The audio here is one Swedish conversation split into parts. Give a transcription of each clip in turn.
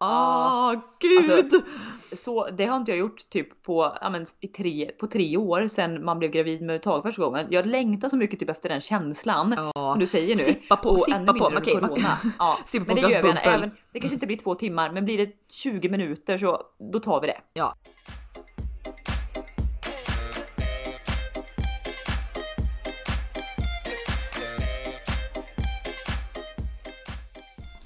Åh gud! Alltså, så det har inte jag gjort typ på, ja, men, i tre, på tre år sedan man blev gravid med Tage första gången. Jag längtar så mycket typ efter den känslan Ja. som du säger nu. Sippa på, och sippa på. Okej, corona. Ja, Sippa på men det gör vi. Även, det kanske inte blir två timmar, men blir det 20 minuter så då tar vi det. Ja.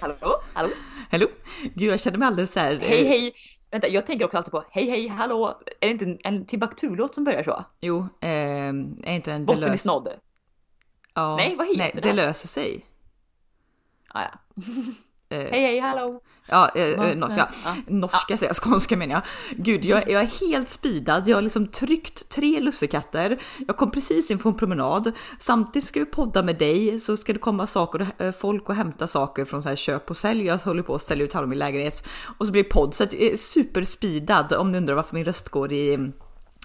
Hallå? Hallå? Hallå? Gud jag känner mig alldeles så här. Hej eh, hej! Vänta, jag tänker också alltid på hej hej hallå. Är det inte en, en Timbuktu-låt som börjar så? Jo, eh, är inte den Botten i lös- snodd. Ja, Nej, vad heter nej, det? det? löser sig. Ah, ja. Eh, Hej hej hallå! Ja, eh, eh, norska, ja. norska säger jag, skånska menar jag. Gud, jag, jag är helt speedad. Jag har liksom tryckt tre lussekatter. Jag kom precis in från en promenad. Samtidigt ska vi podda med dig, så ska det komma saker, eh, folk och hämta saker från så här köp och sälj. Jag håller på att sälja ut halva min lägenhet och så blir det podd. Så jag är superspeedad om ni undrar varför min röst går i,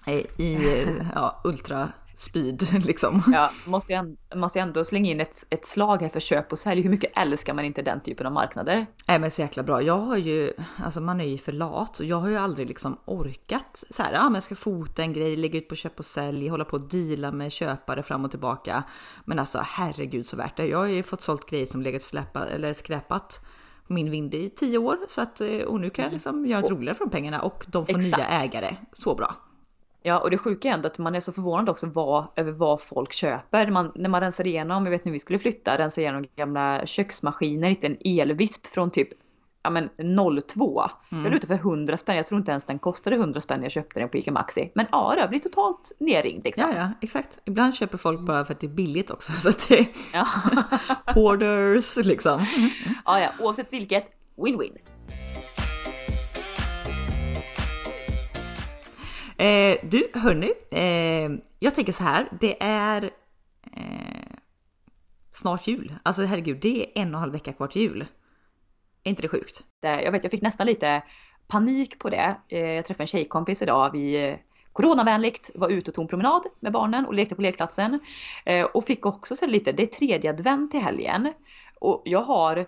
i, i ja, ultra speed liksom. Ja, måste jag, måste jag ändå slänga in ett, ett slag här för köp och sälj. Hur mycket älskar man inte den typen av marknader? Nej men så jäkla bra. Jag har ju, alltså man är ju för lat och jag har ju aldrig liksom orkat så här, ja men jag ska fota en grej, lägga ut på köp och sälj, hålla på och deala med köpare fram och tillbaka. Men alltså herregud så värt det. Jag har ju fått sålt grejer som legat släppa, eller skräpat min vind i tio år så att eh, och nu kan jag liksom göra ett roligare från pengarna och de får Exakt. nya ägare. Så bra. Ja, och det sjuka är ändå att man är så förvånad också vad, över vad folk köper. Man, när man rensar igenom, jag vet när vi skulle flytta, rensa igenom gamla köksmaskiner, hittade en elvisp från typ ja men 02. Den är ute för 100 spänn. Jag tror inte ens den kostade 100 spänn när jag köpte den på ICA Maxi. Men ja, det har blivit totalt nerringd liksom. Ja ja, exakt. Ibland köper folk bara för att det är billigt också så att det är Ja. hoarders liksom. ja, ja, oavsett vilket, win-win. Eh, du, hörni, eh, jag tänker så här. Det är eh, snart jul. Alltså herregud, det är en och en halv vecka kvar till jul. Är inte det sjukt? Eh, jag vet, jag fick nästan lite panik på det. Eh, jag träffade en tjejkompis idag. Vi eh, coronavänligt var ute och tog en promenad med barnen och lekte på lekplatsen. Och fick också så lite, det är tredje advent i helgen. Och jag har,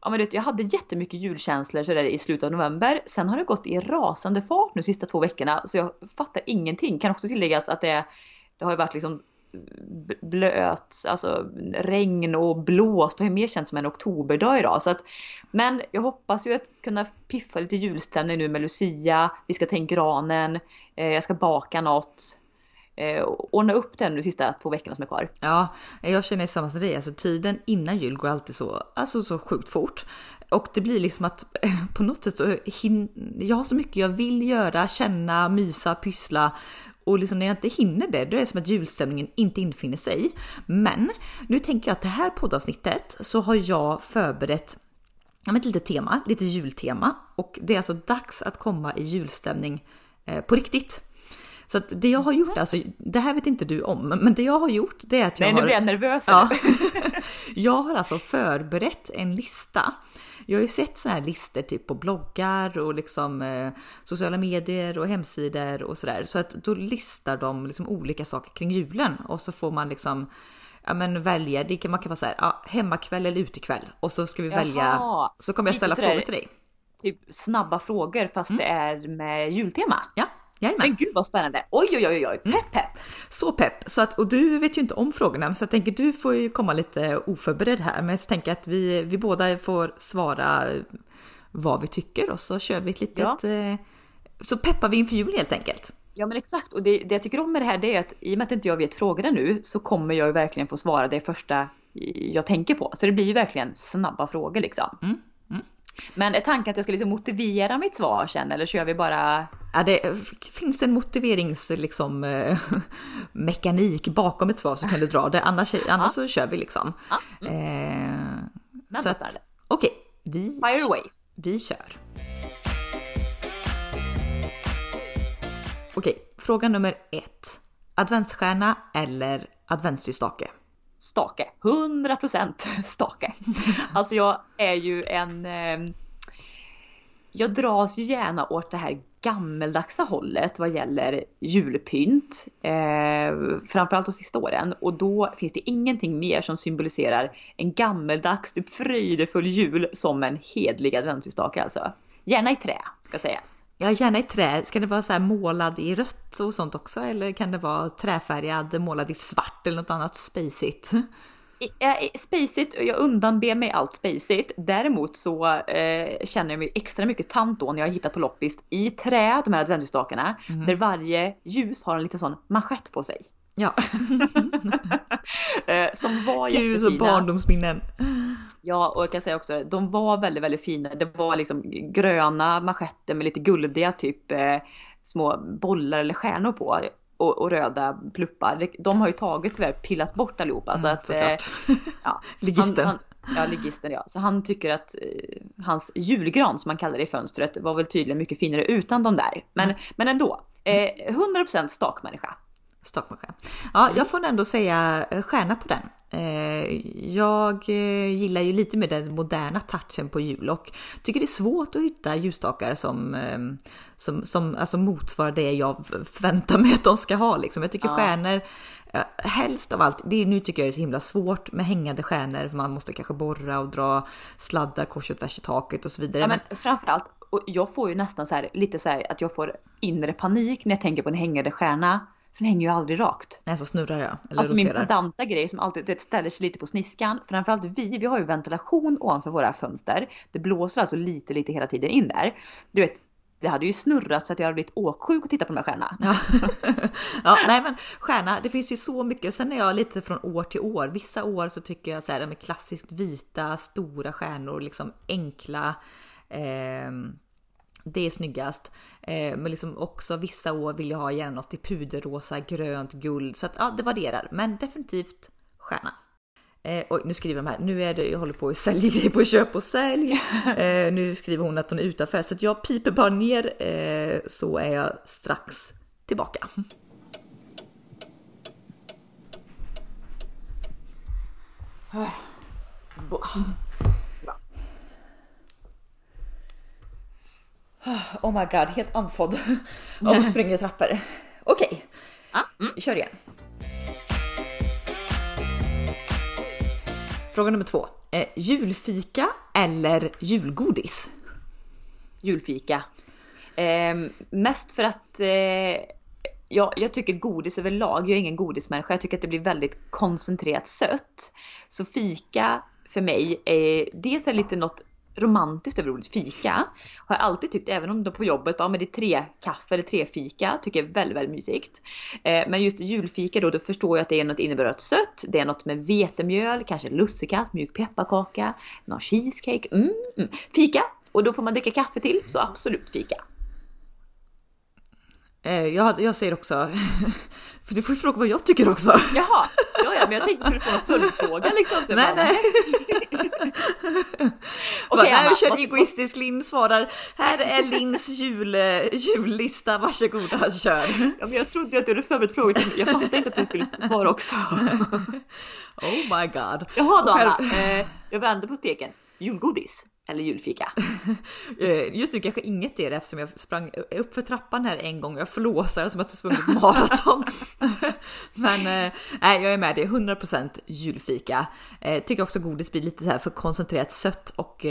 ja men vet, jag hade jättemycket julkänslor så där i slutet av november. Sen har det gått i rasande fart nu sista två veckorna så jag fattar ingenting. Kan också tilläggas att det, det har ju varit liksom blöt, alltså regn och blåst. Det har ju mer känts som en oktoberdag idag. Så att, men jag hoppas ju att kunna piffa lite julstämning nu med Lucia. Vi ska ta in granen. Eh, jag ska baka något. Eh, ordna upp den nu sista två veckorna som är kvar. Ja, jag känner samma som dig. Alltså tiden innan jul går alltid så, alltså så sjukt fort. Och det blir liksom att på något sätt så hinner, jag har så mycket jag vill göra, känna, mysa, pyssla. Och liksom när jag inte hinner det, då är det som att julstämningen inte infinner sig. Men nu tänker jag att det här poddavsnittet så har jag förberett ett litet tema, lite jultema. Och det är alltså dags att komma i julstämning eh, på riktigt. Så att det jag har gjort, alltså, det här vet inte du om, men det jag har gjort det är att jag Nej, nu har... blir jag nervös. Ja. jag har alltså förberett en lista. Jag har ju sett såna här listor typ på bloggar och liksom eh, sociala medier och hemsidor och sådär. Så att då listar de liksom olika saker kring julen och så får man liksom ja, men välja. Det kan, man kan vara så här, ja, hemmakväll eller utekväll och så ska vi välja. Jaha. Så kommer jag Lite ställa frågor till dig. Typ snabba frågor fast Mm. det är med jultema. Ja, jajamän. Men gud vad spännande! Oj oj oj oj, pepp pepp! Så pepp! Så att, och du vet ju inte om frågorna så jag tänker du får ju komma lite oförberedd här. Men jag tänker att vi, vi båda får svara vad vi tycker och så kör vi ett litet... Eh, så peppar vi inför jul helt enkelt. Ja men exakt och det, det jag tycker om med det här det är att i och med att inte jag vet frågorna nu så kommer jag ju verkligen få svara det första jag tänker på. Så det blir ju verkligen snabba frågor liksom. Mm, mm. Men är tanken att jag ska liksom motivera mitt svar sen eller kör vi bara Ja, det, finns det en motiverings liksom, eh, mekanik bakom ett svar så kan du dra det. Annars, annars så kör vi liksom. Ja, Eh, så att, spännande. Okej, vi, fire away? vi kör. Okej, fråga nummer ett. Adventsstjärna eller adventsljusstake? Stake. 100% stake. Alltså jag är ju en... Eh, jag dras ju gärna åt det här gammeldagsa hållet vad gäller julpynt. Eh, framförallt de sista åren. Och då finns det ingenting mer som symboliserar en gammeldags, typ fröjdefull jul som en hedlig adventsljusstake alltså. Gärna i trä ska sägas. Ja, gärna i trä. Ska det vara så målad i rött och sånt också? Eller kan det vara träfärgad, målad i svart eller något annat spacigt? Spacigt, jag undanber mig allt spacigt. Däremot så eh, känner jag mig extra mycket tant då när jag hittat på loppis i trä, de här adventsstakarna, mm. där varje ljus har en liten sån manschett på sig. Ja. Eh, som var Gud, jättefina. så barndomsminnen. Ja, och jag kan säga också, de var väldigt, väldigt fina. Det var liksom gröna manschetter med lite guldiga typ eh, små bollar eller stjärnor på. Och, och, röda pluppar. De har ju tagit tyvärr pillat bort allihopa. Mm, så att, eh, ja, ligisten. Han, han, ja, ligisten ja. Så han tycker att eh, hans julgran som man kallar det i fönstret var väl tydligen mycket finare utan de där. Men, mm. men ändå, eh, 100% stakmänniska. Stockmaskin. Ja, jag får ändå säga eh, stjärna på den. Eh, jag eh, gillar ju lite med den moderna touchen på jul och tycker det är svårt att hitta ljusstakar som, som, som alltså motsvarar det jag förväntar mig att de ska ha. Liksom. Jag tycker ja. stjärnor, helst av allt, det är, nu tycker jag det är så himla svårt med hängande stjärnor för man måste kanske borra och dra sladdar kors och tvärs i taket och så vidare. Ja, men framförallt, och jag får ju nästan så här, lite så här att jag får inre panik när jag tänker på en hängande stjärna. För den hänger ju aldrig rakt. Nej, så snurrar jag. Eller alltså roterar. min pedanta grej som alltid vet, ställer sig lite på sniskan. Framförallt vi, vi har ju ventilation ovanför våra fönster. Det blåser alltså lite, lite hela tiden in där. Du vet, det hade ju snurrat så att jag hade blivit åksjuk att titta på de här stjärnorna. Ja. ja, nej men stjärna, det finns ju så mycket. Sen är jag lite från år till år. Vissa år så tycker jag så här, de är klassiskt vita, stora stjärnor, liksom enkla. Eh, det är snyggast. Eh, men liksom också vissa år vill jag ha gärna något i puderrosa, grönt, guld. Så att ja, det varierar. Men definitivt stjärna. Eh, oj, nu skriver de här. Nu är det, jag håller på att sälja grejer på köp och sälj. Eh, nu skriver hon att hon är utanför så att jag piper bara ner eh, så är jag strax tillbaka. Oh my god, helt andfådd av att springa trappor. Okej, okay. ah, mm. vi kör igen. Fråga nummer två. Eh, julfika eller julgodis? Julfika. Eh, mest för att eh, ja, jag tycker godis överlag, jag är ingen godismänniska, jag tycker att det blir väldigt koncentrerat sött. Så fika för mig är dels är lite något romantiskt över ordet fika. Har jag alltid tyckt, även om de på jobbet, bara, men det är tre kaffe eller tre fika, tycker jag är väldigt, väldigt mysigt. Eh, men just julfika då, då förstår jag att det är något innebörligt sött. Det är något med vetemjöl, kanske lussekatt, mjuk pepparkaka, någon cheesecake. Mm, mm. Fika! Och då får man dricka kaffe till, så absolut fika. Eh, jag, jag säger också, för du får ju fråga vad jag tycker också. Jaha, ja, ja men jag tänkte att du skulle få en följdfråga liksom. Så nej, bara, nej. Okej, okay, jag kör egoistisk. Linn svarar, här är Linns jul, eh, jullista, varsågoda kör. Ja, men jag trodde att du hade förberett frågor, jag fattade inte att du skulle svara också. oh my god. Jaha då Anna, eh, jag vänder på steken. Julgodis eller julfika? Eh, just nu kanske inget är det eftersom jag sprang upp för trappan här en gång. Jag flåsar som att jag sprungit maraton. Men eh, nej, jag är med. Det är 100% julfika. Eh, tycker också godis blir lite så här för koncentrerat sött och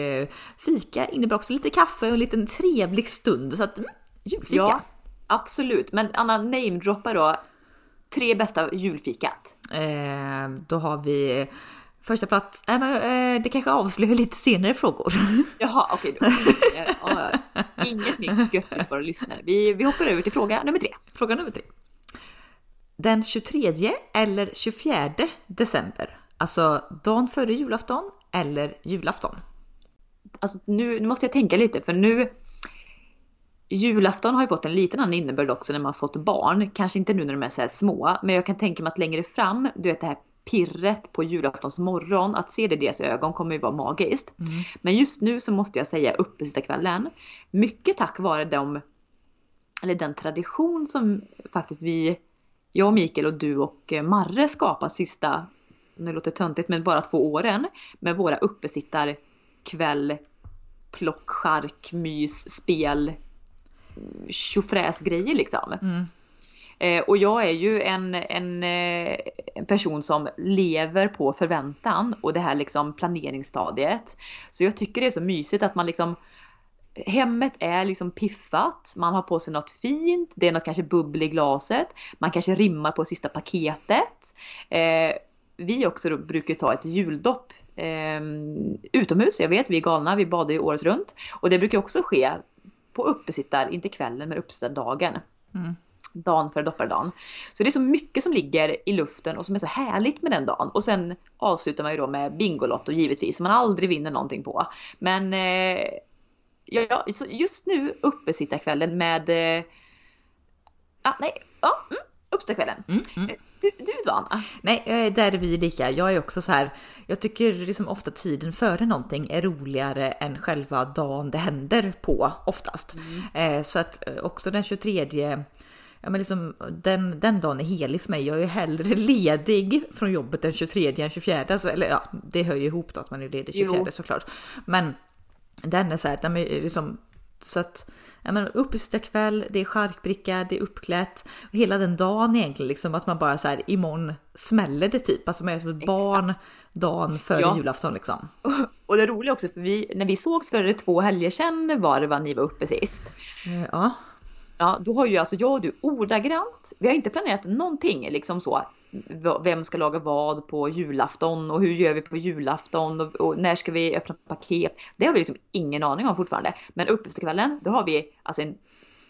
fika innebär också lite kaffe och en liten trevlig stund. Så att mm, julfika. Ja, absolut. Men Anna, namedroppa då tre bästa julfikat. Eh, då har vi Första plats, äh, men, äh, det kanske avslöjar lite senare frågor. Jaha, okej. Äh, inget mer göttigt bara lyssnare. Vi, vi hoppar över till fråga nummer tre. Fråga nummer tre. Den 23 eller 24 december, alltså dagen före julafton eller julafton? Alltså nu, nu måste jag tänka lite för nu Julafton har ju fått en liten annan innebörd också när man fått barn. Kanske inte nu när de är så här små, men jag kan tänka mig att längre fram, du vet det här pirret på julaftons morgon, att se det i deras ögon kommer ju vara magiskt. Mm. Men just nu så måste jag säga uppesittarkvällen. Mycket tack vare de, eller den tradition som faktiskt vi, jag och Mikael och du och Marre skapat sista, nu låter det töntigt, men bara två åren med våra uppesittarkväll, plock, chark, mys, spel, tjofräs grejer liksom. Mm. Eh, och jag är ju en, en, eh, en, person som lever på förväntan och det här liksom planeringsstadiet. Så jag tycker det är så mysigt att man liksom hemmet är liksom piffat, man har på sig något fint, det är något kanske bubbel i glaset, man kanske rimmar på sista paketet. Eh, vi också då brukar ta ett juldopp eh, utomhus. Jag vet, vi är galna, vi badar ju året runt. Och det brukar också ske på uppesittar, inte kvällen, men uppesittardagen. Mm. Dagen före dopparedagen. Så det är så mycket som ligger i luften och som är så härligt med den dagen. Och sen avslutar man ju då med Bingolotto givetvis, som man aldrig vinner någonting på. Men eh, ja, just nu uppesittarkvällen med eh, Ja, nej, ja, mm, uppesittarkvällen. Mm, mm. Eh, du, du då Anna? Nej, eh, där är vi lika. Jag är också så här. Jag tycker liksom ofta tiden före någonting är roligare än själva dagen det händer på oftast. Mm. Så att också den 23 Ja, men liksom, den, den dagen är helig för mig. Jag är hellre ledig från jobbet den 23 än 24. Alltså, eller ja, det hör ju ihop då att man är ledig 24 jo. såklart. Men den är så här, den är liksom så att ja, men uppesittarkväll, det är charkbricka, det är uppklätt. Hela den dagen egentligen liksom att man bara så här imorgon smäller det typ. Alltså man är som ett Exakt. barn dagen före ja. julafton liksom. Och det roliga också för vi, när vi sågs för två helger sedan var det vad ni var uppe sist. Eh, ja. Ja, då har ju alltså jag och du ordagrant, vi har inte planerat någonting liksom så. Vem ska laga vad på julafton och hur gör vi på julafton och, och när ska vi öppna paket? Det har vi liksom ingen aning om fortfarande. Men uppesittarkvällen, då har vi alltså en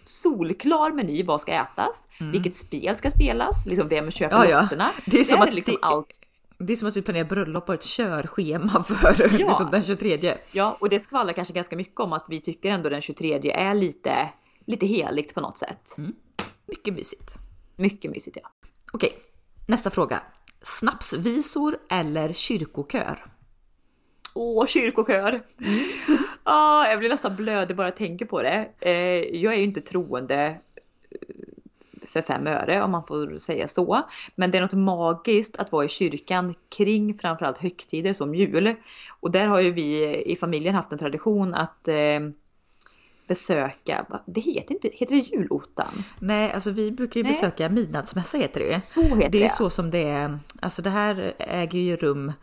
solklar meny vad ska ätas, mm. vilket spel ska spelas, liksom vem köper ja, ja. lotterna. Det är som det är att liksom det... allt. Det är som att vi planerar bröllop och ett körschema för ja. liksom den 23. Ja, och det skvallrar kanske ganska mycket om att vi tycker ändå den 23 är lite lite heligt på något sätt. Mm. Mycket mysigt. Mycket mysigt ja. Okej, nästa fråga. Snapsvisor eller kyrkokör? Åh, kyrkokör! Mm. ah, jag blir nästan blödig bara jag tänker på det. Eh, jag är ju inte troende eh, för fem öre om man får säga så. Men det är något magiskt att vara i kyrkan kring framförallt högtider som jul. Och där har ju vi i familjen haft en tradition att eh, besöka, det heter inte, heter det julottan? Nej, alltså vi brukar ju Nej. besöka midnattsmässa heter det Så heter det. Det är så som det är, alltså det här äger ju rum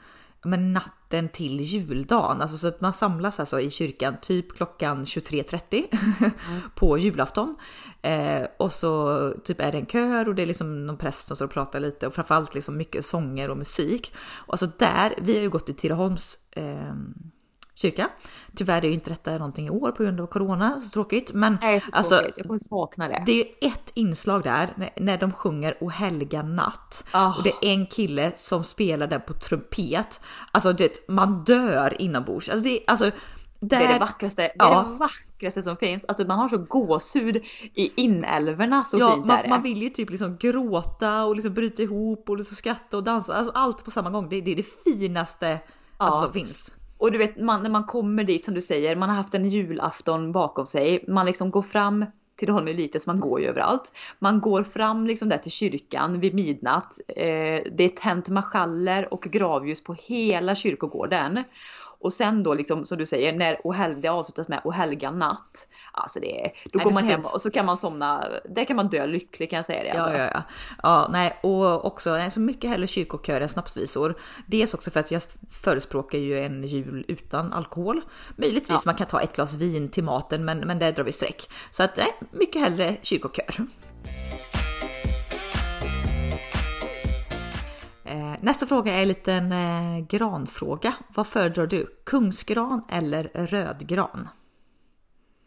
men natten till juldagen, alltså så att man samlas alltså i kyrkan typ klockan 23.30 mm. på julafton. Eh, och så typ är det en kör och det är liksom någon präst som står och pratar lite och framförallt liksom mycket sånger och musik. Och alltså där, vi har ju gått i Tidaholms eh, kyrka. Tyvärr är ju inte detta någonting i år på grund av corona, så tråkigt. Men Nej, så alltså, tråkigt. jag kommer sakna det. Det är ett inslag där när, när de sjunger O helga natt. Oh. Och det är en kille som spelar den på trumpet. Alltså det, man dör inombords. Alltså det, alltså, där, det är det vackraste, det, ja. är det vackraste som finns. Alltså man har så gåshud i inälvorna så ja, fint man, är det. man vill ju typ liksom gråta och liksom bryta ihop och liksom skratta och dansa. Alltså allt på samma gång. Det, det är det finaste ja. alltså, som finns. Och du vet man, när man kommer dit som du säger, man har haft en julafton bakom sig. Man liksom går fram till Holm lite så man går ju överallt. Man går fram liksom där till kyrkan vid midnatt. Eh, det är tänt marschaller och gravljus på hela kyrkogården. Och sen då liksom som du säger när O det avslutas med O helga natt. Alltså det är, då nej, går man hem och så kan man somna, där kan man dö lycklig kan jag säga det. Alltså. Ja, ja, ja. ja nej, och också nej, så mycket hellre kyrkokör än snapsvisor. Dels också för att jag förespråkar ju en jul utan alkohol. Möjligtvis ja. man kan ta ett glas vin till maten, men, men där drar vi streck. Så att nej, mycket hellre kyrkokör. Nästa fråga är en liten eh, granfråga. Vad föredrar du? Kungsgran eller rödgran?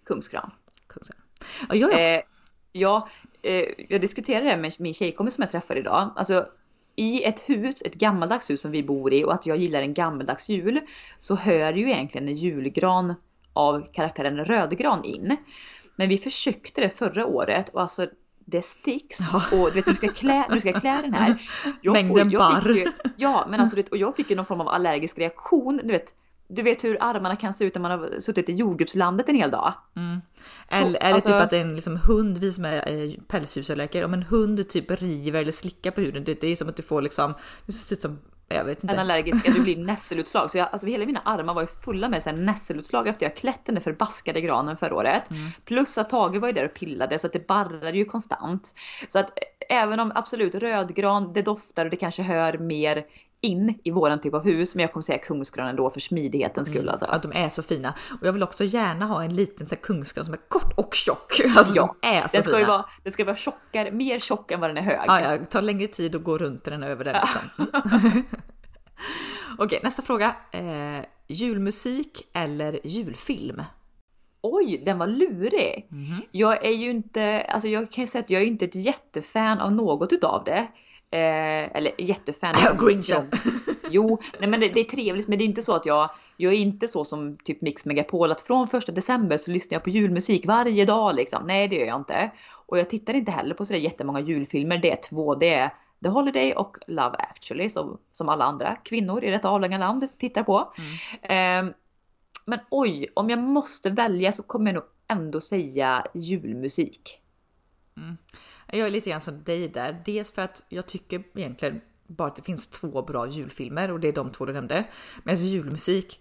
Kungsgran. Kungsgran. Ja, jag, är eh, ja eh, jag diskuterade det med min tjejkompis som jag träffade idag. Alltså, i ett hus, ett gammaldags hus som vi bor i och att jag gillar en gammaldags jul så hör ju egentligen en julgran av karaktären rödgran in. Men vi försökte det förra året och alltså det sticks ja. och du vet du ska klä, du ska klä den här. Jag Mängden får, jag barr. Ju, ja men alltså och jag fick ju någon form av allergisk reaktion. Du vet, du vet hur armarna kan se ut när man har suttit i jordgubbslandet en hel dag. Mm. Eller, är det alltså, typ att en liksom hund, vi som är eh, pälsdjursallergiker, om en hund typ river eller slickar på huden, det, det är som att du får liksom, det ser ut som jag vet inte. En allergisk, du blir nässelutslag. Så jag, alltså hela mina armar var ju fulla med så här nässelutslag efter jag klätt den där förbaskade granen förra året. Mm. Plus att Tage var ju där och pillade så att det barrade ju konstant. Så att även om absolut rödgran, det doftar och det kanske hör mer in i våran typ av hus. Men jag kommer säga kungsgran ändå för smidighetens skull. Alltså. Att de är så fina. Och jag vill också gärna ha en liten så här, kungsgran som är kort och tjock. Alltså Ja, de är så Den ska fina. ju vara, den ska vara tjockare, mer tjock än vad den är hög. Ja, ja, det tar längre tid att gå runt den över den. Liksom. Okej, nästa fråga. Eh, julmusik eller julfilm? Oj, den var lurig. Mhm. Jag är ju inte, alltså jag kan ju säga att jag är inte ett jättefan av något utav det. Eh, eller jättefan. Grinchen. Jo, nej men det, det är trevligt men det är inte så att jag, jag är inte så som typ Mix Megapol att från första december så lyssnar jag på julmusik varje dag liksom. Nej det gör jag inte. Och jag tittar inte heller på sådär jättemånga julfilmer. Det är två, det är The Holiday och Love actually som, som alla andra kvinnor i detta avlånga land tittar på. Eh, men oj, om jag måste välja så kommer jag nog ändå säga julmusik. Jag är lite grann som dig där. Dels för att jag tycker egentligen bara att det finns två bra julfilmer och det är de två du nämnde. Men julmusik,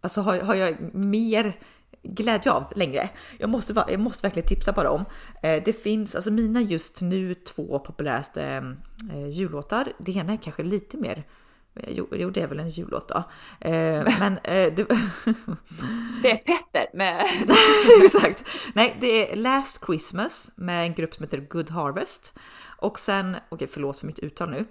alltså har, har jag mer glädje av längre. Jag måste, jag måste verkligen tipsa bara om. Eh, det finns, alltså mina just nu två populäraste eh, jullåtar. Det ena är kanske lite mer Jo, jo, det är väl en jullåt då. Eh, men eh, det, Det är Petter med... Exakt. Nej, det är Last Christmas med en grupp som heter Good Harvest. Och sen, okej förlåt för mitt uttal nu, eh,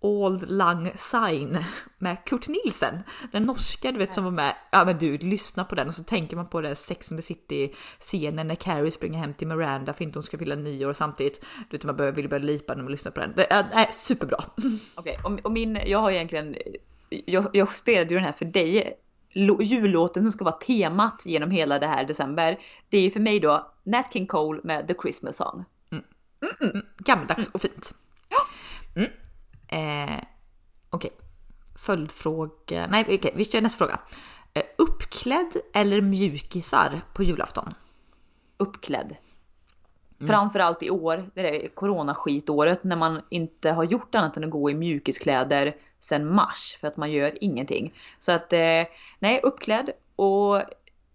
Old Lang Syne med Kurt Nielsen. Den norska du vet som var med. Ja men du, lyssna på den och så tänker man på det Sex and the City scenen när Carrie springer hem till Miranda för inte hon ska fylla nio år samtidigt. Du vet man börjar, vill börja lipa när man lyssnar på den. Det är, är superbra. Okej, och, och min, jag har egentligen, jag, jag spelade ju den här för dig. Jullåten som ska vara temat genom hela det här december. Det är för mig då Nat King Cole med The Christmas Song. Gammaldags och fint. Mm. Eh, okej, följdfråga. Nej, okej, vi kör nästa fråga. Eh, uppklädd eller mjukisar på julafton? Uppklädd. Framförallt i år, det är coronaskitåret när man inte har gjort annat än att gå i mjukiskläder sedan mars för att man gör ingenting. Så att eh, nej, uppklädd och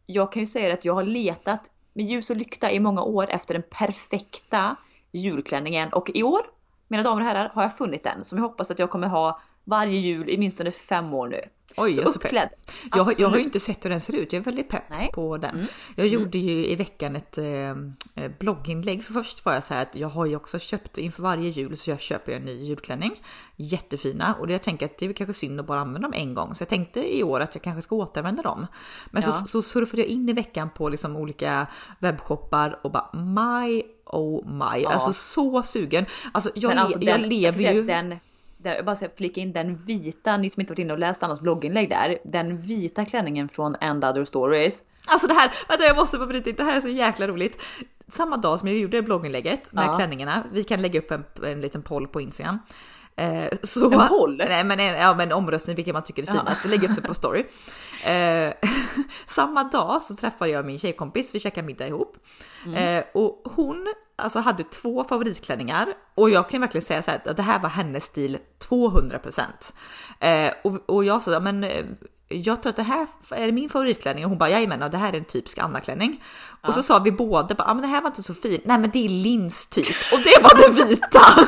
jag kan ju säga att jag har letat med ljus och lykta i många år efter den perfekta julklänningen och i år, mina damer och herrar, har jag funnit den som jag hoppas att jag kommer ha varje jul i minst under fem år nu. Oj, Så jag är så pepp. Jag, har- jag har ju inte sett hur den ser ut. Jag är väldigt pepp Nej. på den. Mm. Jag gjorde ju i veckan ett eh, eh, blogginlägg. För först var jag så här att jag har ju också köpt inför varje jul så jag köper jag en ny julklänning. Jättefina och jag tänker att det är kanske synd att bara använda dem en gång. Så jag tänkte i år att jag kanske ska återanvända dem. Men så, Ja. så surfade jag in i veckan på liksom olika webbshoppar och bara my oh my. Alltså så sugen. Alltså jag, alltså jag den- lever kan säga ju. Den, jag bara ska flika in den vita, ni som inte varit inne och läst Annas blogginlägg där. Den vita klänningen från And Other Stories. Alltså det här, vänta jag måste på riktigt, det här är så jäkla roligt. Samma dag som jag gjorde blogginlägget med Ja. klänningarna, vi kan lägga upp en, en liten poll på Instagram. Eh, så, En poll? Nej men en, ja, men en omröstning vilken man tycker är Ja. finast, lägg upp det på story. Eh, samma dag så träffade jag min tjejkompis, vi käkade middag ihop. Mm. Eh, och hon alltså, hade två favoritklänningar och jag kan verkligen säga så här att det här var hennes stil 200%. Eh, och, och jag sa ja, men eh, jag tror att det här är min favoritklänning och hon bara jajamän, ja, det här är en typisk Anna-klänning. Och så sa vi båda bara, ja, men det här var inte så fint. Nej men det är lins typ och det var det vita.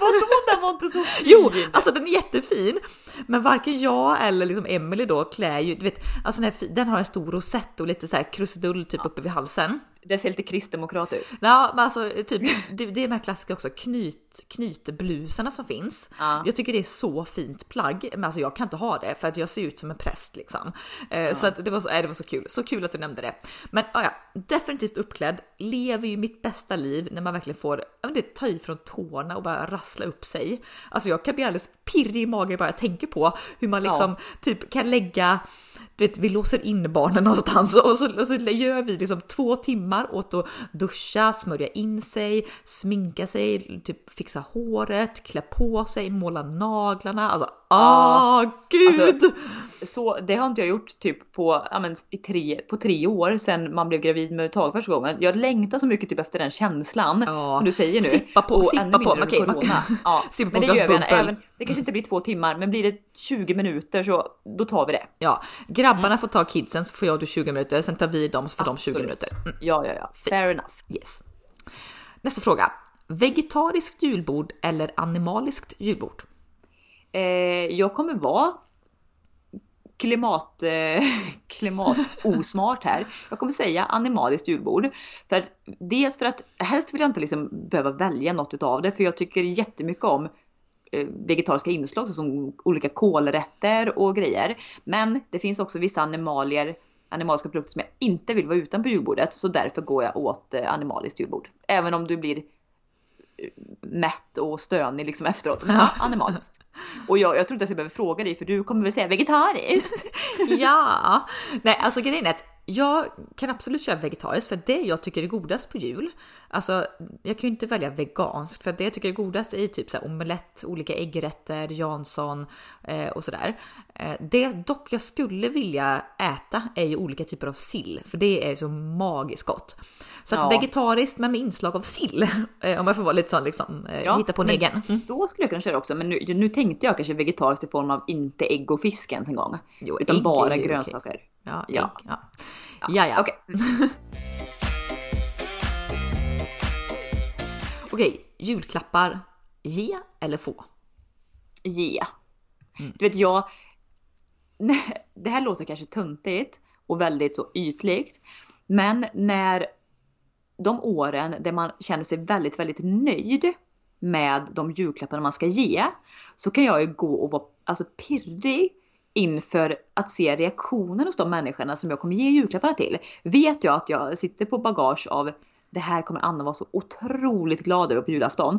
Vadå den var inte så fin? Jo, alltså den är jättefin. Men varken jag eller liksom Emily då klär ju, du vet, alltså den, här, den har en stor rosett och lite så här krusidull typ uppe vid halsen. Det ser lite kristdemokrat ut. Ja, men alltså typ, det, det är de här klassiska också, knyt, knytblusarna som finns. Ja. Jag tycker det är så fint plagg, men alltså jag kan inte ha det för att jag ser ut som en präst liksom. Eh, Så att det var så, äh, det var så kul, så kul att du nämnde det. Men ja, ja, definitivt uppklädd, lever ju mitt bästa liv när man verkligen får ja, det, ta i från tårna och bara rassla upp sig. Alltså jag kan bli alldeles pirrig i magen bara jag tänker på hur man liksom typ kan lägga du vet, vi låser in barnen någonstans och så, och så gör vi liksom två timmar åt att duscha, smörja in sig, sminka sig, typ fixa håret, klä på sig, måla naglarna. Alltså, ah gud! Alltså, Så det har inte jag gjort typ på, ja, men, i tre, på tre år sedan man blev gravid med Tage första gången. Jag längtar så mycket typ efter den känslan Ja. som du säger nu. Sippa på, och sippa på. Okej, corona. Ja, Sippa på men det gör vi. Även, det kanske inte blir två timmar, men blir det 20 minuter så då tar vi det. Ja, grabbarna får ta kidsen så får jag du 20 minuter, sen tar vi dem så får de 20 Absolut. minuter. Mm, Ja, ja, ja. Fair enough. yes. Nästa fråga. Vegetariskt julbord eller animaliskt julbord? eh, jag kommer vara klimat, eh, klimatosmart här. Jag kommer säga animaliskt julbord. För dels för att helst vill jag inte liksom behöva välja något utav det för jag tycker jättemycket om eh, vegetariska inslag som olika kolrätter och grejer. Men det finns också vissa animalier animaliska produkter som jag inte vill vara utan på julbordet så därför går jag åt eh, animaliskt julbord. Även om du blir mätt och stönig liksom efteråt. Men ja, animaliskt. Och jag, jag tror inte att jag behöver fråga dig för du kommer väl säga vegetariskt? ja, nej alltså grejen är att jag kan absolut köra vegetariskt för det jag tycker är godast på jul. Alltså jag kan ju inte välja veganskt för det jag tycker är godast är typ så här omelett, olika äggrätter, Jansson eh, och sådär. Eh, det dock jag skulle vilja äta är ju olika typer av sill för det är så magiskt gott. Så att ja. vegetariskt men med inslag av sill. Eh, om jag får vara lite sån liksom, eh, ja, hitta på en egen. Mm. Då skulle jag kunna köra också, men nu, nu tänkte jag kanske vegetariskt i form av inte ägg och fisk ens en gång. Jo, utan bara grönsaker. Okay. Ja, ja. Ägg, ja. ja. ja, ja. Okay. Okej, julklappar. Ge eller få? Ge. Mm. Du vet jag, det här låter kanske töntigt och väldigt så ytligt. Men när de åren där man känner sig väldigt, väldigt nöjd med de julklapparna man ska ge så kan jag ju gå och vara alltså, pirrig inför att se reaktionen hos de människorna som jag kommer ge julklapparna till. Vet jag att jag sitter på bagage av det här kommer Anna vara så otroligt glad över på julafton.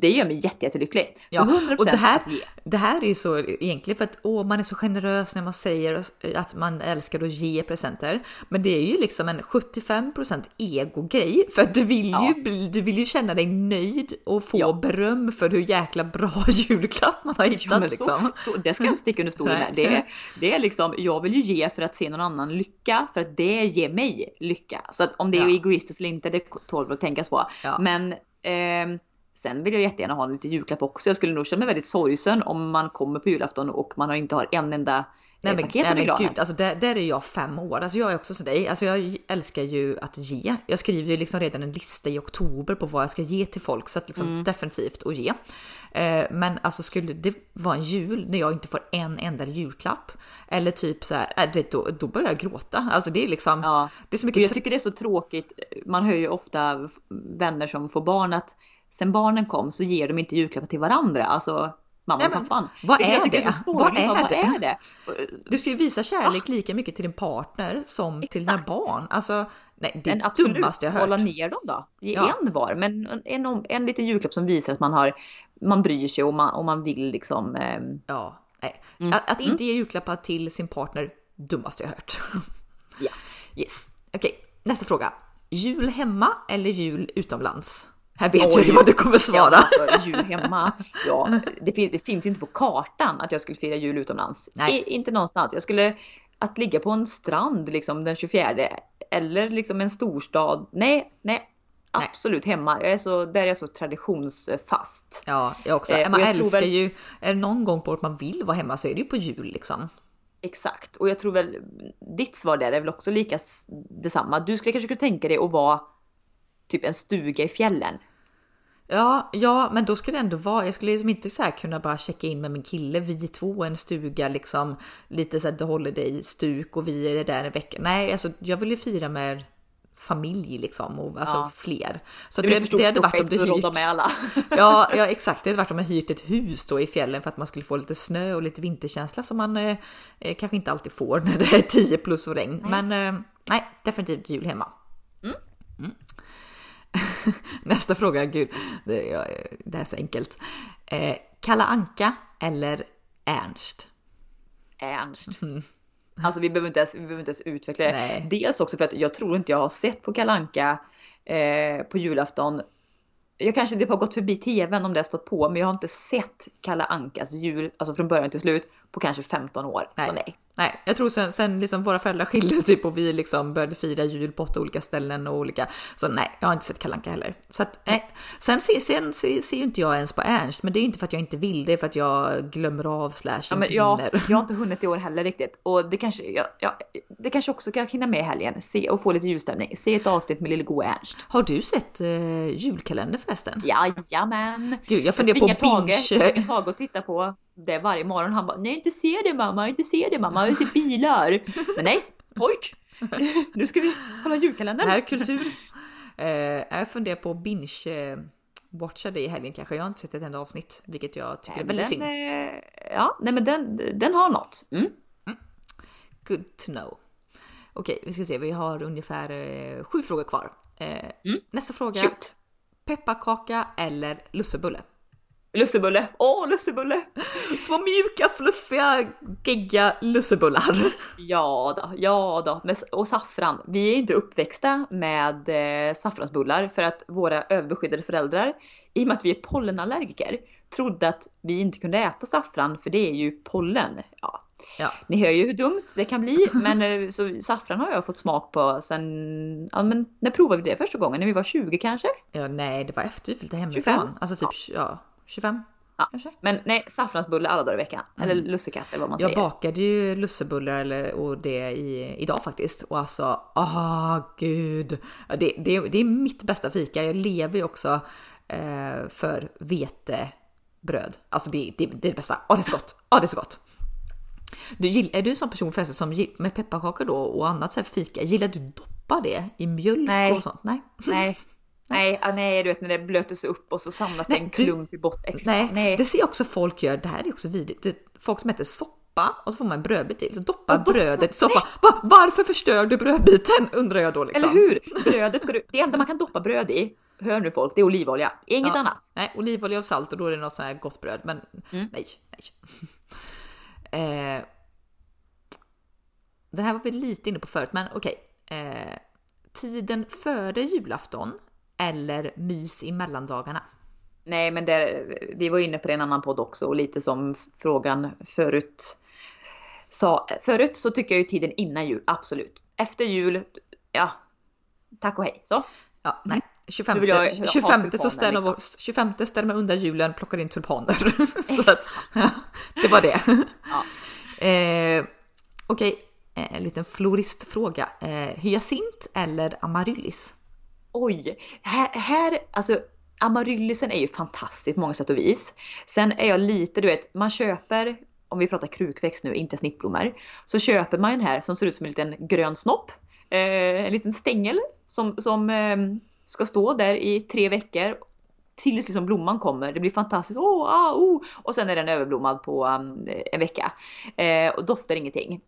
Det gör mig jättelycklig. Ja, 100% och det här, att ge. det här är ju så egentligen för att åh, man är så generös när man säger att man älskar att ge presenter. Men det är ju liksom en 75% ego-grej för att du vill, ja. ju, du vill ju känna dig nöjd och få ja. beröm för hur jäkla bra julklapp man har hittat. Jo, liksom. så, det ska jag inte sticka under stolen med. Det, det är liksom, jag vill ju ge för att se någon annan lycka för att det ger mig lycka. Så att om det är ja. egoistiskt eller inte, det tål att tänkas på. Ja. Men eh, sen vill jag jättegärna ha en lite julklapp också. Jag skulle nog känna mig väldigt sorgsen om man kommer på julafton och man inte har en enda Nej men, nej, men gud, alltså där, där, är jag fem år. Alltså jag är också som dig. Alltså jag älskar ju att ge. Jag skriver ju liksom redan en lista i oktober på vad jag ska ge till folk så att liksom mm. definitivt att ge. Eh, men alltså skulle det vara en jul när jag inte får en enda julklapp eller typ så här, äh, vet, då, då börjar jag gråta. Alltså det är liksom. Ja. Det är så mycket. Jag tycker det är så tråkigt. Man hör ju ofta vänner som får barn att sen barnen kom så ger de inte julklappar till varandra. Alltså mamma och pappan. Vad är det? vad, är, vad det? är det? Du ska ju visa kärlek ah. lika mycket till din partner som Exakt. till dina barn. Alltså, nej, det är det dummaste jag hört. hålla ner dem då. Ge ja. en var, men en, en liten julklapp som visar att man har, man bryr sig och man, och man vill liksom. Eh... Ja, nej. Mm. Att, att, inte mm. ge julklappar till sin partner, dummaste jag hört. ja. Yes, okej, okay. nästa fråga. Jul hemma eller jul utomlands? Här vet Oj. jag ju vad du kommer svara. Ja, alltså, jul hemma. Ja, det, finns, det finns inte på kartan att jag skulle fira jul utomlands. Nej. I, inte någonstans. Jag skulle att ligga på en strand liksom den 24 eller liksom en storstad. Nej, nej, absolut hemma. Jag är så, där är jag så traditionsfast. Ja, jag också. Eh, man jag älskar väl... ju, är det någon gång på att man vill vara hemma så är det ju på jul liksom. Exakt, och jag tror väl ditt svar där är väl också lika detsamma. Du skulle kanske kunna tänka dig att vara typ en stuga i fjällen. Ja, ja, men då skulle det ändå vara. Jag skulle liksom inte så kunna bara checka in med min kille. Vi två en stuga liksom lite så här the holiday stuk och vi är där en vecka. Nej, alltså jag vill ju fira med familj liksom och alltså ja. fler. Så det, det, det hade varit om du hyrt. med alla. ja, ja, exakt. Det hade varit om jag hyrt ett hus då i fjällen för att man skulle få lite snö och lite vinterkänsla som man eh, eh kanske inte alltid får när det är 10 plus och regn. Nej. Men eh, nej, definitivt jul hemma. Nästa fråga, gud, det är, det är så enkelt. Eh, Kalla Anka eller Ernst? Ernst. Mm. Alltså vi behöver inte ens, vi behöver inte ens utveckla det. Nej. Dels också för att jag tror inte jag har sett på Kalanka eh, på julafton. Jag kanske det har gått förbi tvn om det har stått på, men jag har inte sett Kalle Ankas jul, alltså från början till slut, på kanske 15 år. Nej. Så nej. Nej, jag tror sen, sen liksom våra föräldrar skildes typ och vi liksom började fira jul på åtta olika ställen och olika. Så nej, jag har inte sett Kalanka heller. Så att nej. Sen, sen, sen ser, ser inte jag ens på Ernst, men det är inte för att jag inte vill, det är för att jag glömmer av slash ja, men jag, jag har inte hunnit i år heller riktigt och det kanske, jag, jag, det kanske också kan hinna med i helgen se, och få lite julstämning. Se ett avsnitt med lille go Ernst. Har du sett uh, julkalender förresten? Jajamän! Gud, jag funderar på binge. Jag Tage att titta på det varje morgon. Han bara, nej inte se det mamma, inte se det mamma, jag ser bilar. Men nej, pojk! Nu ska vi kolla julkalendern. Det här är kultur. Eh, jag funderar på att binge eh, watcha det i helgen kanske. Jag har inte sett ett enda avsnitt, vilket jag tycker är väldigt synd. Den, eh, ja, nej men den, den har något. Mm. Good to know. Okej, vi ska se. Vi har ungefär eh, sju frågor kvar. Eh, Nästa fråga. Shoot. Pepparkaka eller lussebulle? Lussebulle, åh lussebulle! Små mjuka, fluffiga, gegga lussebullar. Ja då, ja då. Och saffran. Vi är inte uppväxta med eh, saffransbullar för att våra överbeskyddade föräldrar, i och med att vi är pollenallergiker, trodde att vi inte kunde äta saffran för det är ju pollen. Ja, Ja, ni hör ju hur dumt det kan bli, men eh, så saffran har jag fått smak på sen, ja men när provade vi det första gången? När vi var 20 kanske? ja nej, det var efter vi flyttade hemifrån. 25? Alltså typ ja, 25 Ja. kanske. Men nej, saffransbulle alla dagar i veckan. Eller lussekatt eller vad man Jag säger. bakade ju lussebullar och det i, idag faktiskt och alltså, ah gud. Ja, Det, det, det är mitt bästa fika. Jag lever ju också eh, för vetebröd. Alltså det, det, det är det bästa. Ah det är så gott. Ah det är så gott. Du, är du en sån person förresten som med pepparkakor då och annat så här fika, gillar du doppa det i mjölk Nej. och sånt? Nej. Nej. Nej, ah, nej, du vet när det blötes upp och så samlas det Nej, en du- klump i botten. Nej, nej. det ser jag också folk gör. Det här är också vidrigt. Det- Folk som äter soppa och så får man en brödbit till. Så doppar doppa- brödet i soppa. Va, varför förstör du brödbiten? Undrar jag då liksom. Eller hur? Brödet ska du, det enda man kan doppa bröd i, hör nu folk, det är olivolja. Inget Ja. annat. Nej, olivolja och salt och då är det något sånt här gott bröd. Men Mm. nej, nej. Eh, den här var vi lite inne på förut, men okej. Eh, tiden före julafton eller mys i mellandagarna? Nej, men där, vi var inne på det i en annan podd också och lite som frågan förut sa. Förut så tycker jag ju tiden innan jul, absolut. Efter jul, ja, tack och hej. Så. Ja, nej. 25, Nu vill jag ha 25 så ställer, liksom. liksom. 25 ställer man undan julen, plockar in tulpaner. så att, ja, det var det. Ja. Eh, Okej, eh, en liten floristfråga. Eh, hyacint eller amaryllis? Oj, här, här alltså amaryllisen är ju fantastiskt på många sätt och vis. Sen är jag lite, du vet, man köper, om vi pratar krukväxt nu, inte snittblommor, så köper man den här som ser ut som en liten grön snopp. Eh, en liten stängel som, som eh, ska stå där i tre veckor tills liksom blomman kommer. Det blir fantastiskt. Oh, ah, oh. Och sen är den överblommad på um, en vecka. Eh, och doftar ingenting.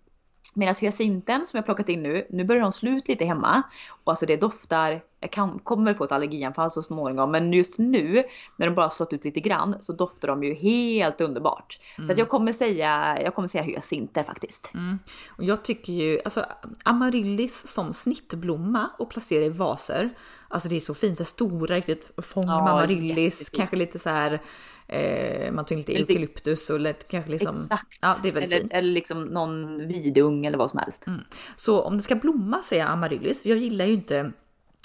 Medan hyacinten som jag plockat in nu, nu börjar de slut lite hemma. Och alltså det doftar, jag kan, kommer få ett allergianfall så småningom, men just nu när de bara slått ut lite grann så doftar de ju helt underbart. Så att jag kommer säga, jag kommer säga hyacinter faktiskt. Mm. Och jag tycker ju, alltså amaryllis som snittblomma och placera i vaser. Alltså det är så fint, det stora riktigt fång med Ja, amaryllis, kanske lite så här eh, man in lite eukalyptus och lite, kanske liksom. Exakt. Ja, det är väldigt eller, fint. eller liksom någon vidung eller vad som helst. Så om det ska blomma så är jag amaryllis. Jag gillar ju inte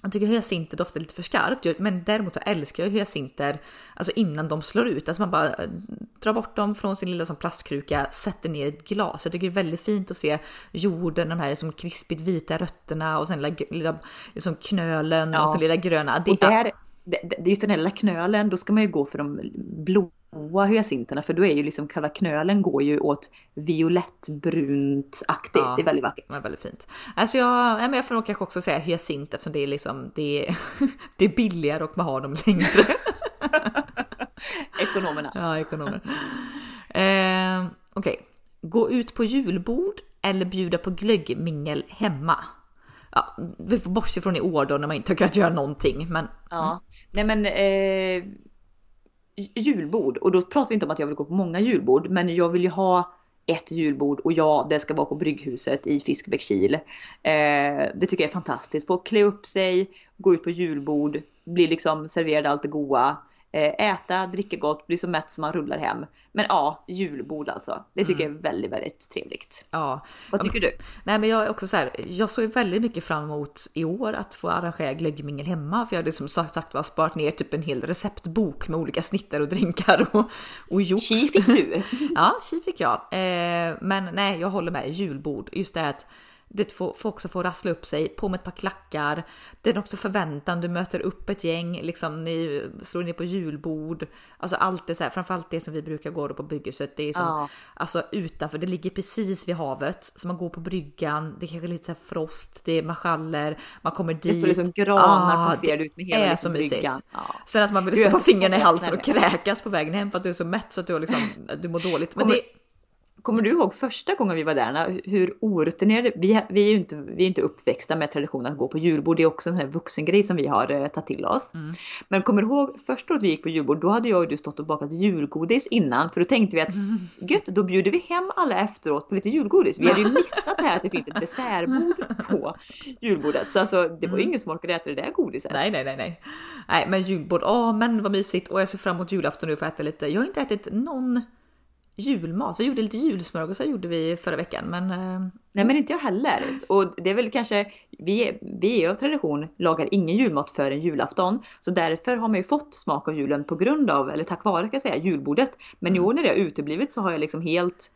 jag tycker hyacinter doftar lite för skarpt, men däremot så älskar jag hyacinter alltså innan de slår ut. Alltså man bara eh, drar bort dem från sin lilla som plastkruka, sätter ner ett glas. Jag tycker det är väldigt fint att se jorden, de här liksom krispigt vita rötterna och sen lilla, lilla liksom knölen Ja. och sen lilla gröna. Det, Och där, det, det, just den här lilla knölen, då ska man ju gå för de blåa hyacinterna för då är ju liksom själva knölen går ju åt violettbrunt-aktigt. Ja. Det är väldigt vackert. var väldigt fint. Alltså jag, ja, men jag får nog kanske också säga hyacint eftersom det är liksom det är, det är billigare och man har dem längre. Ekonomerna. Ja, ekonomer. Eh, Okej, gå ut på julbord eller bjuda på glöggmingel hemma? Ja, vi får bortse från i år då när man inte har kunnat göra någonting, men Ja. Nej men eh, julbord och då pratar vi inte om att jag vill gå på många julbord men jag vill ju ha ett julbord och ja, det ska vara på Brygghuset i Fiskebäckskil. Eh, det tycker jag är fantastiskt. Få klä upp sig, gå ut på julbord, bli liksom serverad allt det goda. Eh, äta, dricka gott, bli så mätt som man rullar hem. Men ja, julbord alltså. Det tycker jag är väldigt, väldigt trevligt. ja. Vad tycker du? Nej men jag är också så här, jag såg väldigt mycket fram emot i år att få arrangera glöggmingel hemma för jag hade som sagt var sparat ner typ en hel receptbok med olika snittar och drinkar och, och jox. Tji fick du! Ja, tji fick jag. Eh, men nej, jag håller med. Julbord. Just det att det får, får också få rassla upp sig, på med ett par klackar. Det är också förväntan, du möter upp ett gäng, liksom ni slår ner på julbord. Alltså allt det så här, framförallt det som vi brukar gå på bygghuset. Det är som, Ja. alltså utanför, det ligger precis vid havet. Så man går på bryggan, det är kanske lite så frost, det är marschaller, man kommer dit. Det står liksom granar Ah, passerade ut med hela är liksom så mysigt. bryggan. Ja. Sen att man vill stoppa fingrarna i halsen och kräkas på vägen hem för att du är så mätt så att du, liksom, du mår dåligt. Men Kommer- det, Kommer du ihåg första gången vi var där, hur orutinerade, vi, vi är ju inte, vi är inte uppväxta med traditionen att gå på julbord, det är också en sån här vuxengrej som vi har eh, tagit till oss. Mm. Men kommer du ihåg första året vi gick på julbord, då hade jag och du stått och bakat julgodis innan, för då tänkte vi att gött, då bjuder vi hem alla efteråt på lite julgodis. Vi hade ju missat det här att det finns ett dessertbord på julbordet, så alltså det var ju ingen som orkade äta det där godiset. Mm. Nej, nej, nej, nej. Nej, men julbord, åh men vad mysigt och jag ser fram emot julafton nu för att äta lite. Jag har inte ätit någon julmat. Vi gjorde lite julsmörgåsar gjorde vi förra veckan, men eh, Nej men inte jag heller. Och det är väl kanske, vi, vi av tradition lagar ingen julmat förrän julafton. Så därför har man ju fått smak av julen på grund av, eller tack vare ska jag säga, julbordet. Men i år när det har uteblivit så har jag liksom helt,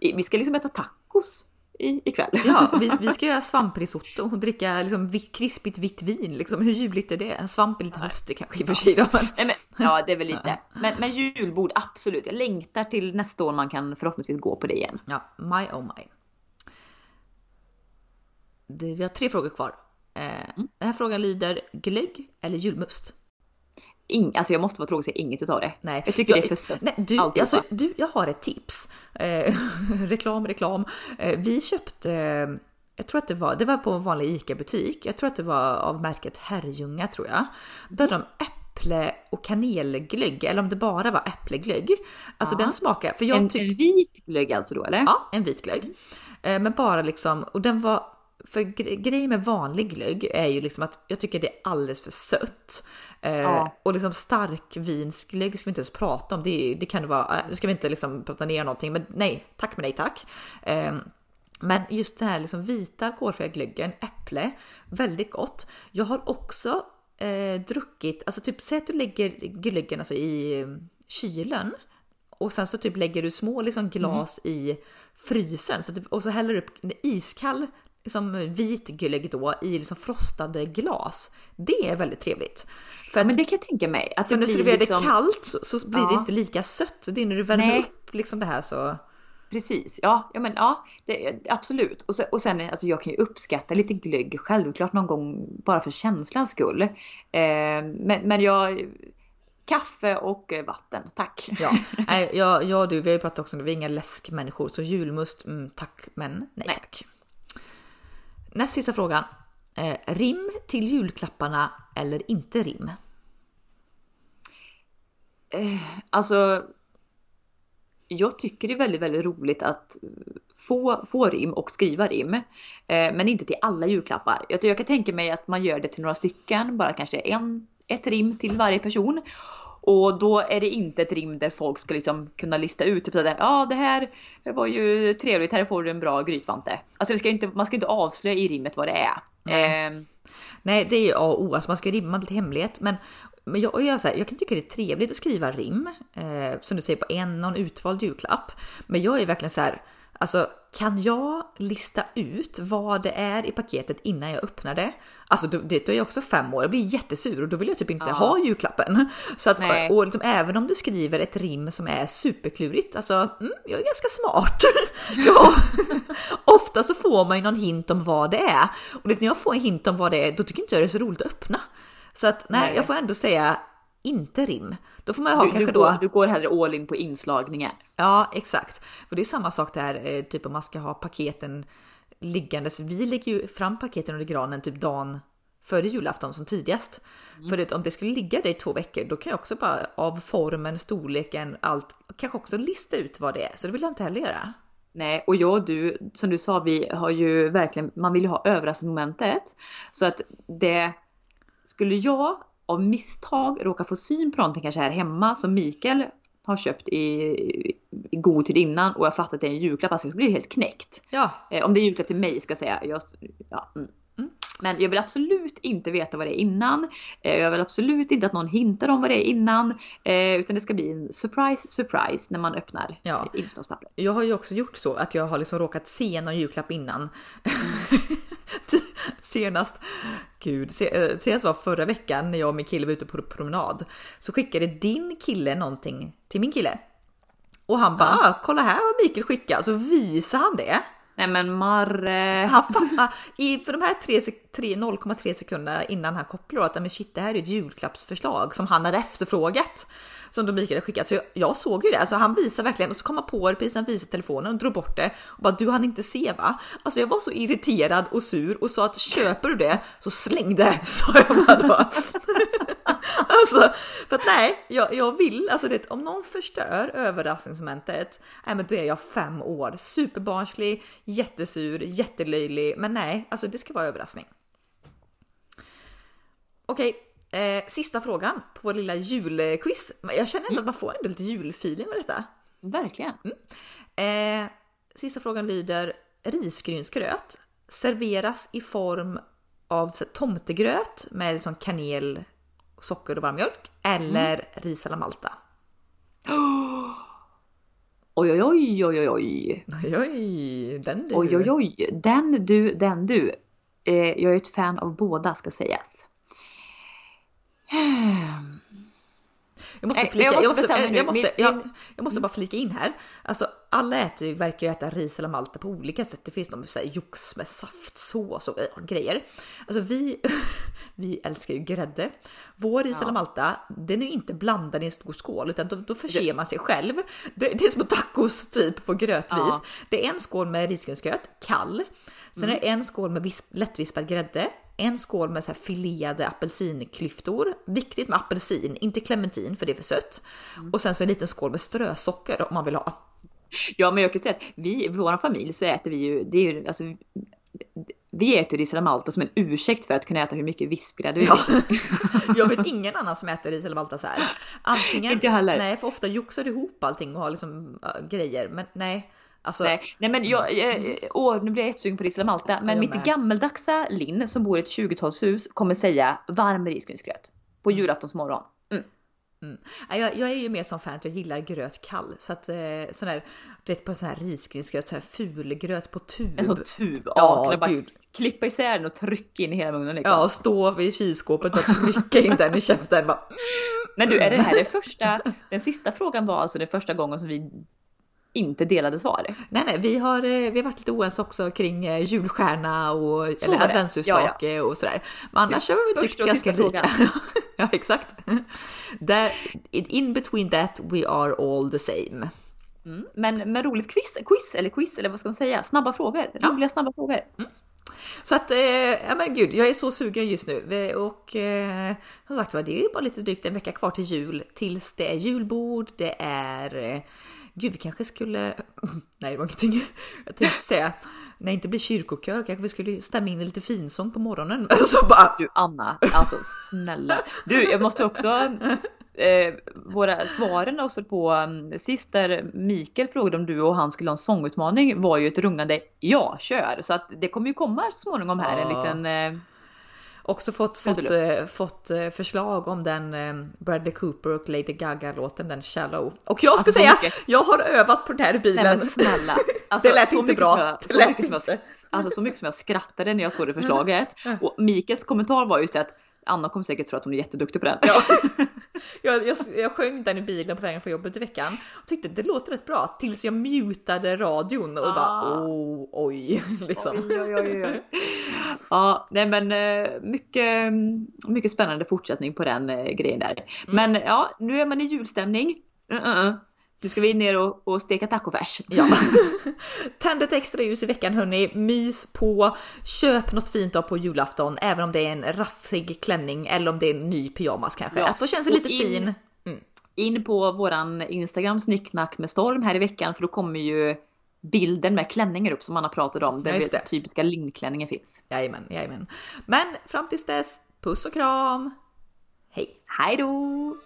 vi ska liksom äta tacos i, ikväll. ja, vi, vi ska göra svamprisotto och dricka liksom vitt, krispigt vitt vin. Liksom, hur ljuvligt är det? Svamp är lite höstig kanske i och för sig ja det är väl lite. Men, men julbord absolut, jag längtar till nästa år man kan förhoppningsvis gå på det igen. ja, my oh my. Det, vi har tre frågor kvar. Eh, Den här frågan lyder glögg eller julmust? Ing, alltså jag måste vara tråkig och säga inget utav det. Nej, Jag tycker jag- det är för sött. Nej, du, alltså, du, jag har ett tips. Eh, reklam, reklam. Eh, vi köpte, eh, jag tror att det var, det var på en vanlig ICA-butik. Jag tror att det var av märket Herrljunga tror jag. Hade de äpple och kanelglögg, eller om det bara var äppleglögg. Alltså Ja. den smakar, för jag en, tycker en vit glögg alltså då eller? Ja, en vit glögg. Eh, Men bara liksom, och den var, för gre- grejen med vanlig glögg är ju liksom att jag tycker det är alldeles för sött. Eh, Ja. Och liksom starkvinsglögg ska vi inte ens prata om, det, det kan det vara, eh, nu ska vi inte liksom prata ner någonting, men nej, tack men nej tack. Eh, men just den här liksom vita alkoholfria glöggen, äpple, väldigt gott. Jag har också eh, druckit, alltså typ säg att du lägger glöggen alltså i eh, kylen och sen så typ lägger du små liksom glas i frysen så du- och så häller du upp en iskall liksom vit glögg då i liksom frostade glas. Det är väldigt trevligt. För, att, Men det kan jag tänka mig. Att för det när du serverar liksom... det kallt så, så blir det Ja. inte lika sött. Så det är när du värmer Nej. upp liksom det här så. Precis, ja, ja men ja, det, absolut. Och sen, och sen alltså jag kan ju uppskatta lite glögg självklart någon gång bara för känslans skull. Eh, men, men jag, kaffe och vatten, tack. Ja, nej, jag, jag och du, vi har ju pratat också om det, vi är inga läskmänniskor så julmust, mm, tack men nej, Nej. tack. Näst sista frågan. Eh, rim till julklapparna eller inte rim? Eh, alltså, jag tycker det är väldigt, väldigt roligt att få, få rim och skriva rim. Eh, men inte till alla julklappar. Jag, jag kan tänka mig att man gör det till några stycken, bara kanske en, ett rim till varje person. Och då är det inte ett rim där folk ska liksom kunna lista ut typ sådär, ja det här var ju trevligt, här får du en bra grytvante. Alltså det ska inte, man ska inte avslöja i rimmet vad det är. Eh, Nej, det är ju A och O, alltså man ska rimma lite hemlighet. Men, men jag, jag, så här, jag kan tycka det är trevligt att skriva rim, eh, som du säger på en, någon utvald julklapp. Men jag är verkligen så här, alltså kan jag lista ut vad det är i paketet innan jag öppnar det? Alltså det är jag också fem år, jag blir jättesur och då vill jag typ inte Ja. ha julklappen. Så att, Nej. och liksom, även om du skriver ett rim som är superklurigt, alltså mm, jag är ganska smart. ja, ofta så får man ju någon hint om vad det är. Och när jag får en hint om vad det är, då tycker inte jag det är så roligt att öppna. Så att nej, Nej. jag får ändå säga inte rim. Då får man ha du, kanske du, då... går, du går hellre all in på inslagningar. Ja, exakt. För det är samma sak där, eh, typ om man ska ha paketen liggandes. Vi lägger ju fram paketen under granen typ dagen före julafton som tidigast. För det, om det skulle ligga där i två veckor, då kan jag också bara av formen, storleken, allt, kanske också lista ut vad det är. Så det vill jag inte heller göra. Nej, och jag och du, som du sa, vi har ju verkligen, man vill ju ha överraskningsmomentet. Så att det, skulle jag av misstag råka få syn på någonting kanske här hemma som Mikael har köpt i, i god tid innan och jag fattar att det är en julklapp, alltså jag blir helt knäckt. Ja, Eh, om det är julklapp till mig ska jag säga. Jag, ja, mm. Men jag vill absolut inte veta vad det är innan. Eh, Jag vill absolut inte att någon hintar om vad det är innan. eh, Utan det ska bli en surprise, surprise när man öppnar Ja. ja. inståndspappret. Jag har ju också gjort så att jag har liksom råkat se någon julklapp innan. senast, gud, eh, senast var förra veckan när jag och min kille var ute på promenad. Så skickade din kille någonting till min kille. Och han bara, ah, kolla här vad Mikael skickar. Så visar han det. Nej men Marre. Han fattar, i, för de här tre- 0,3 sekunder innan han kopplar att men shit, det här är ett julklappsförslag som han hade efterfrågat. Som då Mikael hade skickat. Så jag, jag såg ju det, alltså han visar verkligen och så kom han på det precis när han visade telefonen och drog bort det. Och bara du hann inte se va? Alltså jag var så irriterad och sur och sa att köper du det så släng det, sa jag bara då. alltså, för att nej, jag, jag vill, alltså det, om någon förstör överraskningsmomentet, nej men då är jag fem år, superbarnslig, jättesur, jättelöjlig, men nej, alltså det ska vara överraskning. Okej, eh, sista frågan på vår lilla julquiz. Jag känner ändå att man får ändå lite julfeeling med detta. Verkligen. Eh, sista frågan lyder risgrynsgröt serveras i form av tomtegröt med liksom kanel, socker och varm mjölk eller ris alla malta. Oj oj oj oj oj oj. Oj, oj, den du. Oj oj oj. Den du, den du. Eh, jag är ett fan av båda ska sägas. Jag måste, Nej, flika, jag måste måste, jag, måste, Min- jag, min- jag måste bara flika in här. Alltså alla äter ju, verkar ju äta ris eller malta på olika sätt. Det finns de här jox med saftsås och äh, grejer. Alltså vi, vi älskar ju grädde. Vår ris Ja. eller malta, den är ju inte blandad i en stor skål utan då, då förser man sig själv. Det, det är som tacos typ på grötvis. Ja. Det är en skål med risgrynsgröt, kall. Sen Mm. är det en skål med visp, lättvispad grädde, en skål med så här filerade apelsinklyftor. Viktigt med apelsin, inte clementin för det är för sött. Mm. Och sen så en liten skål med strösocker om man vill ha. Ja men jag kan säga att vi i vår familj så äter vi ju, det är ju alltså vi äter ris eller malta som en ursäkt för att kunna äta hur mycket vispgrädde vi Ja. vill. Jag vet ingen annan som äter ris eller malta så här. Antingen, Inte heller. nej för ofta joxar du ihop allting och har liksom äh, grejer. Men nej, alltså. Nej, nej men jag, jag, åh, nu blir jag jättesugen på ris eller malta. Men mitt med. gammeldagsa Linn som bor i ett 20-talshus kommer säga varm risgrynsgröt. På julaftonsmorgon. Mm. Nej, Jag, jag är ju mer som fan att jag gillar gröt kall. Så att eh, sån här, du vet på sån här risgrynsgröt, så här fulgröt på tub. En sån tub. Ja, Ja, gud. klippa isär den och trycka in i hela munnen liksom. Ja, stå vid kylskåpet och trycka in den i käften. Bara, Men du, är det här det första? Den sista frågan var alltså den första gången som vi inte delade svar. Nej, nej, vi har, eh, vi har varit lite oense också kring eh, julstjärna och Så eller var det. adventsljusstake och sådär. Men annars har vi tyckt ganska lika. ja, exakt. Där, in between that we are all the same. Mm. Men, men roligt quiz, quiz eller quiz eller vad ska man säga? Snabba frågor. Roliga snabba frågor. Så att, eh, ja men gud, jag är så sugen just nu. Och eh, som sagt var, det är bara lite drygt en vecka kvar till jul. Tills det är julbord, det är... Gud, vi kanske skulle... Nej, det var ingenting. Jag tänkte säga, det inte blir kyrkokör kanske vi skulle stämma in lite finsång på morgonen. Så bara... Du Anna, alltså snälla. Du, jag måste också eh, våra svaren också på um, sist där Mikael frågade om du och han skulle ha en sångutmaning var ju ett rungande ja, kör. Så att det kommer ju komma så småningom här en liten eh, Också fått, fått, eh, fått eh, förslag om den eh, Bradley Cooper och Lady Gaga låten, den Shallow. Och jag ska Alltså, så säga, mycket. jag har övat på den här bilen. Nej men snälla. Alltså, Det lät inte bra. Som jag, Det så, mycket som jag, inte. alltså så mycket som jag skrattade när jag såg det förslaget. Och Mikaels kommentar var just det att Anna kommer säkert tro att hon är jätteduktig på den. Ja. Jag, jag, jag sjöng den i bilen på vägen från jobbet i veckan och tyckte det låter rätt bra tills jag mutade radion och bara Ah. oh, oj liksom. Oj, oj, oj, oj. Ja, nej men eh, mycket, mycket spännande fortsättning på den eh, grejen där. Men ja, nu är man i julstämning. Uh, uh. Nu ska vi ner och, och steka tacofärs. Ja. Tänd ett extra ljus i veckan hörni, mys på, köp något fint av på julafton även om det är en raffig klänning eller om det är en ny pyjamas kanske. Ja. Att få känna sig Och lite in- fin. In på våran Instagram snicknack med storm här i veckan för då kommer ju bilden med klänningar upp som man har pratat om. Där Ja, typiska linnklänningen finns. Jajamän, jajamän. Men fram tills dess, puss och kram! Hej! Hej då!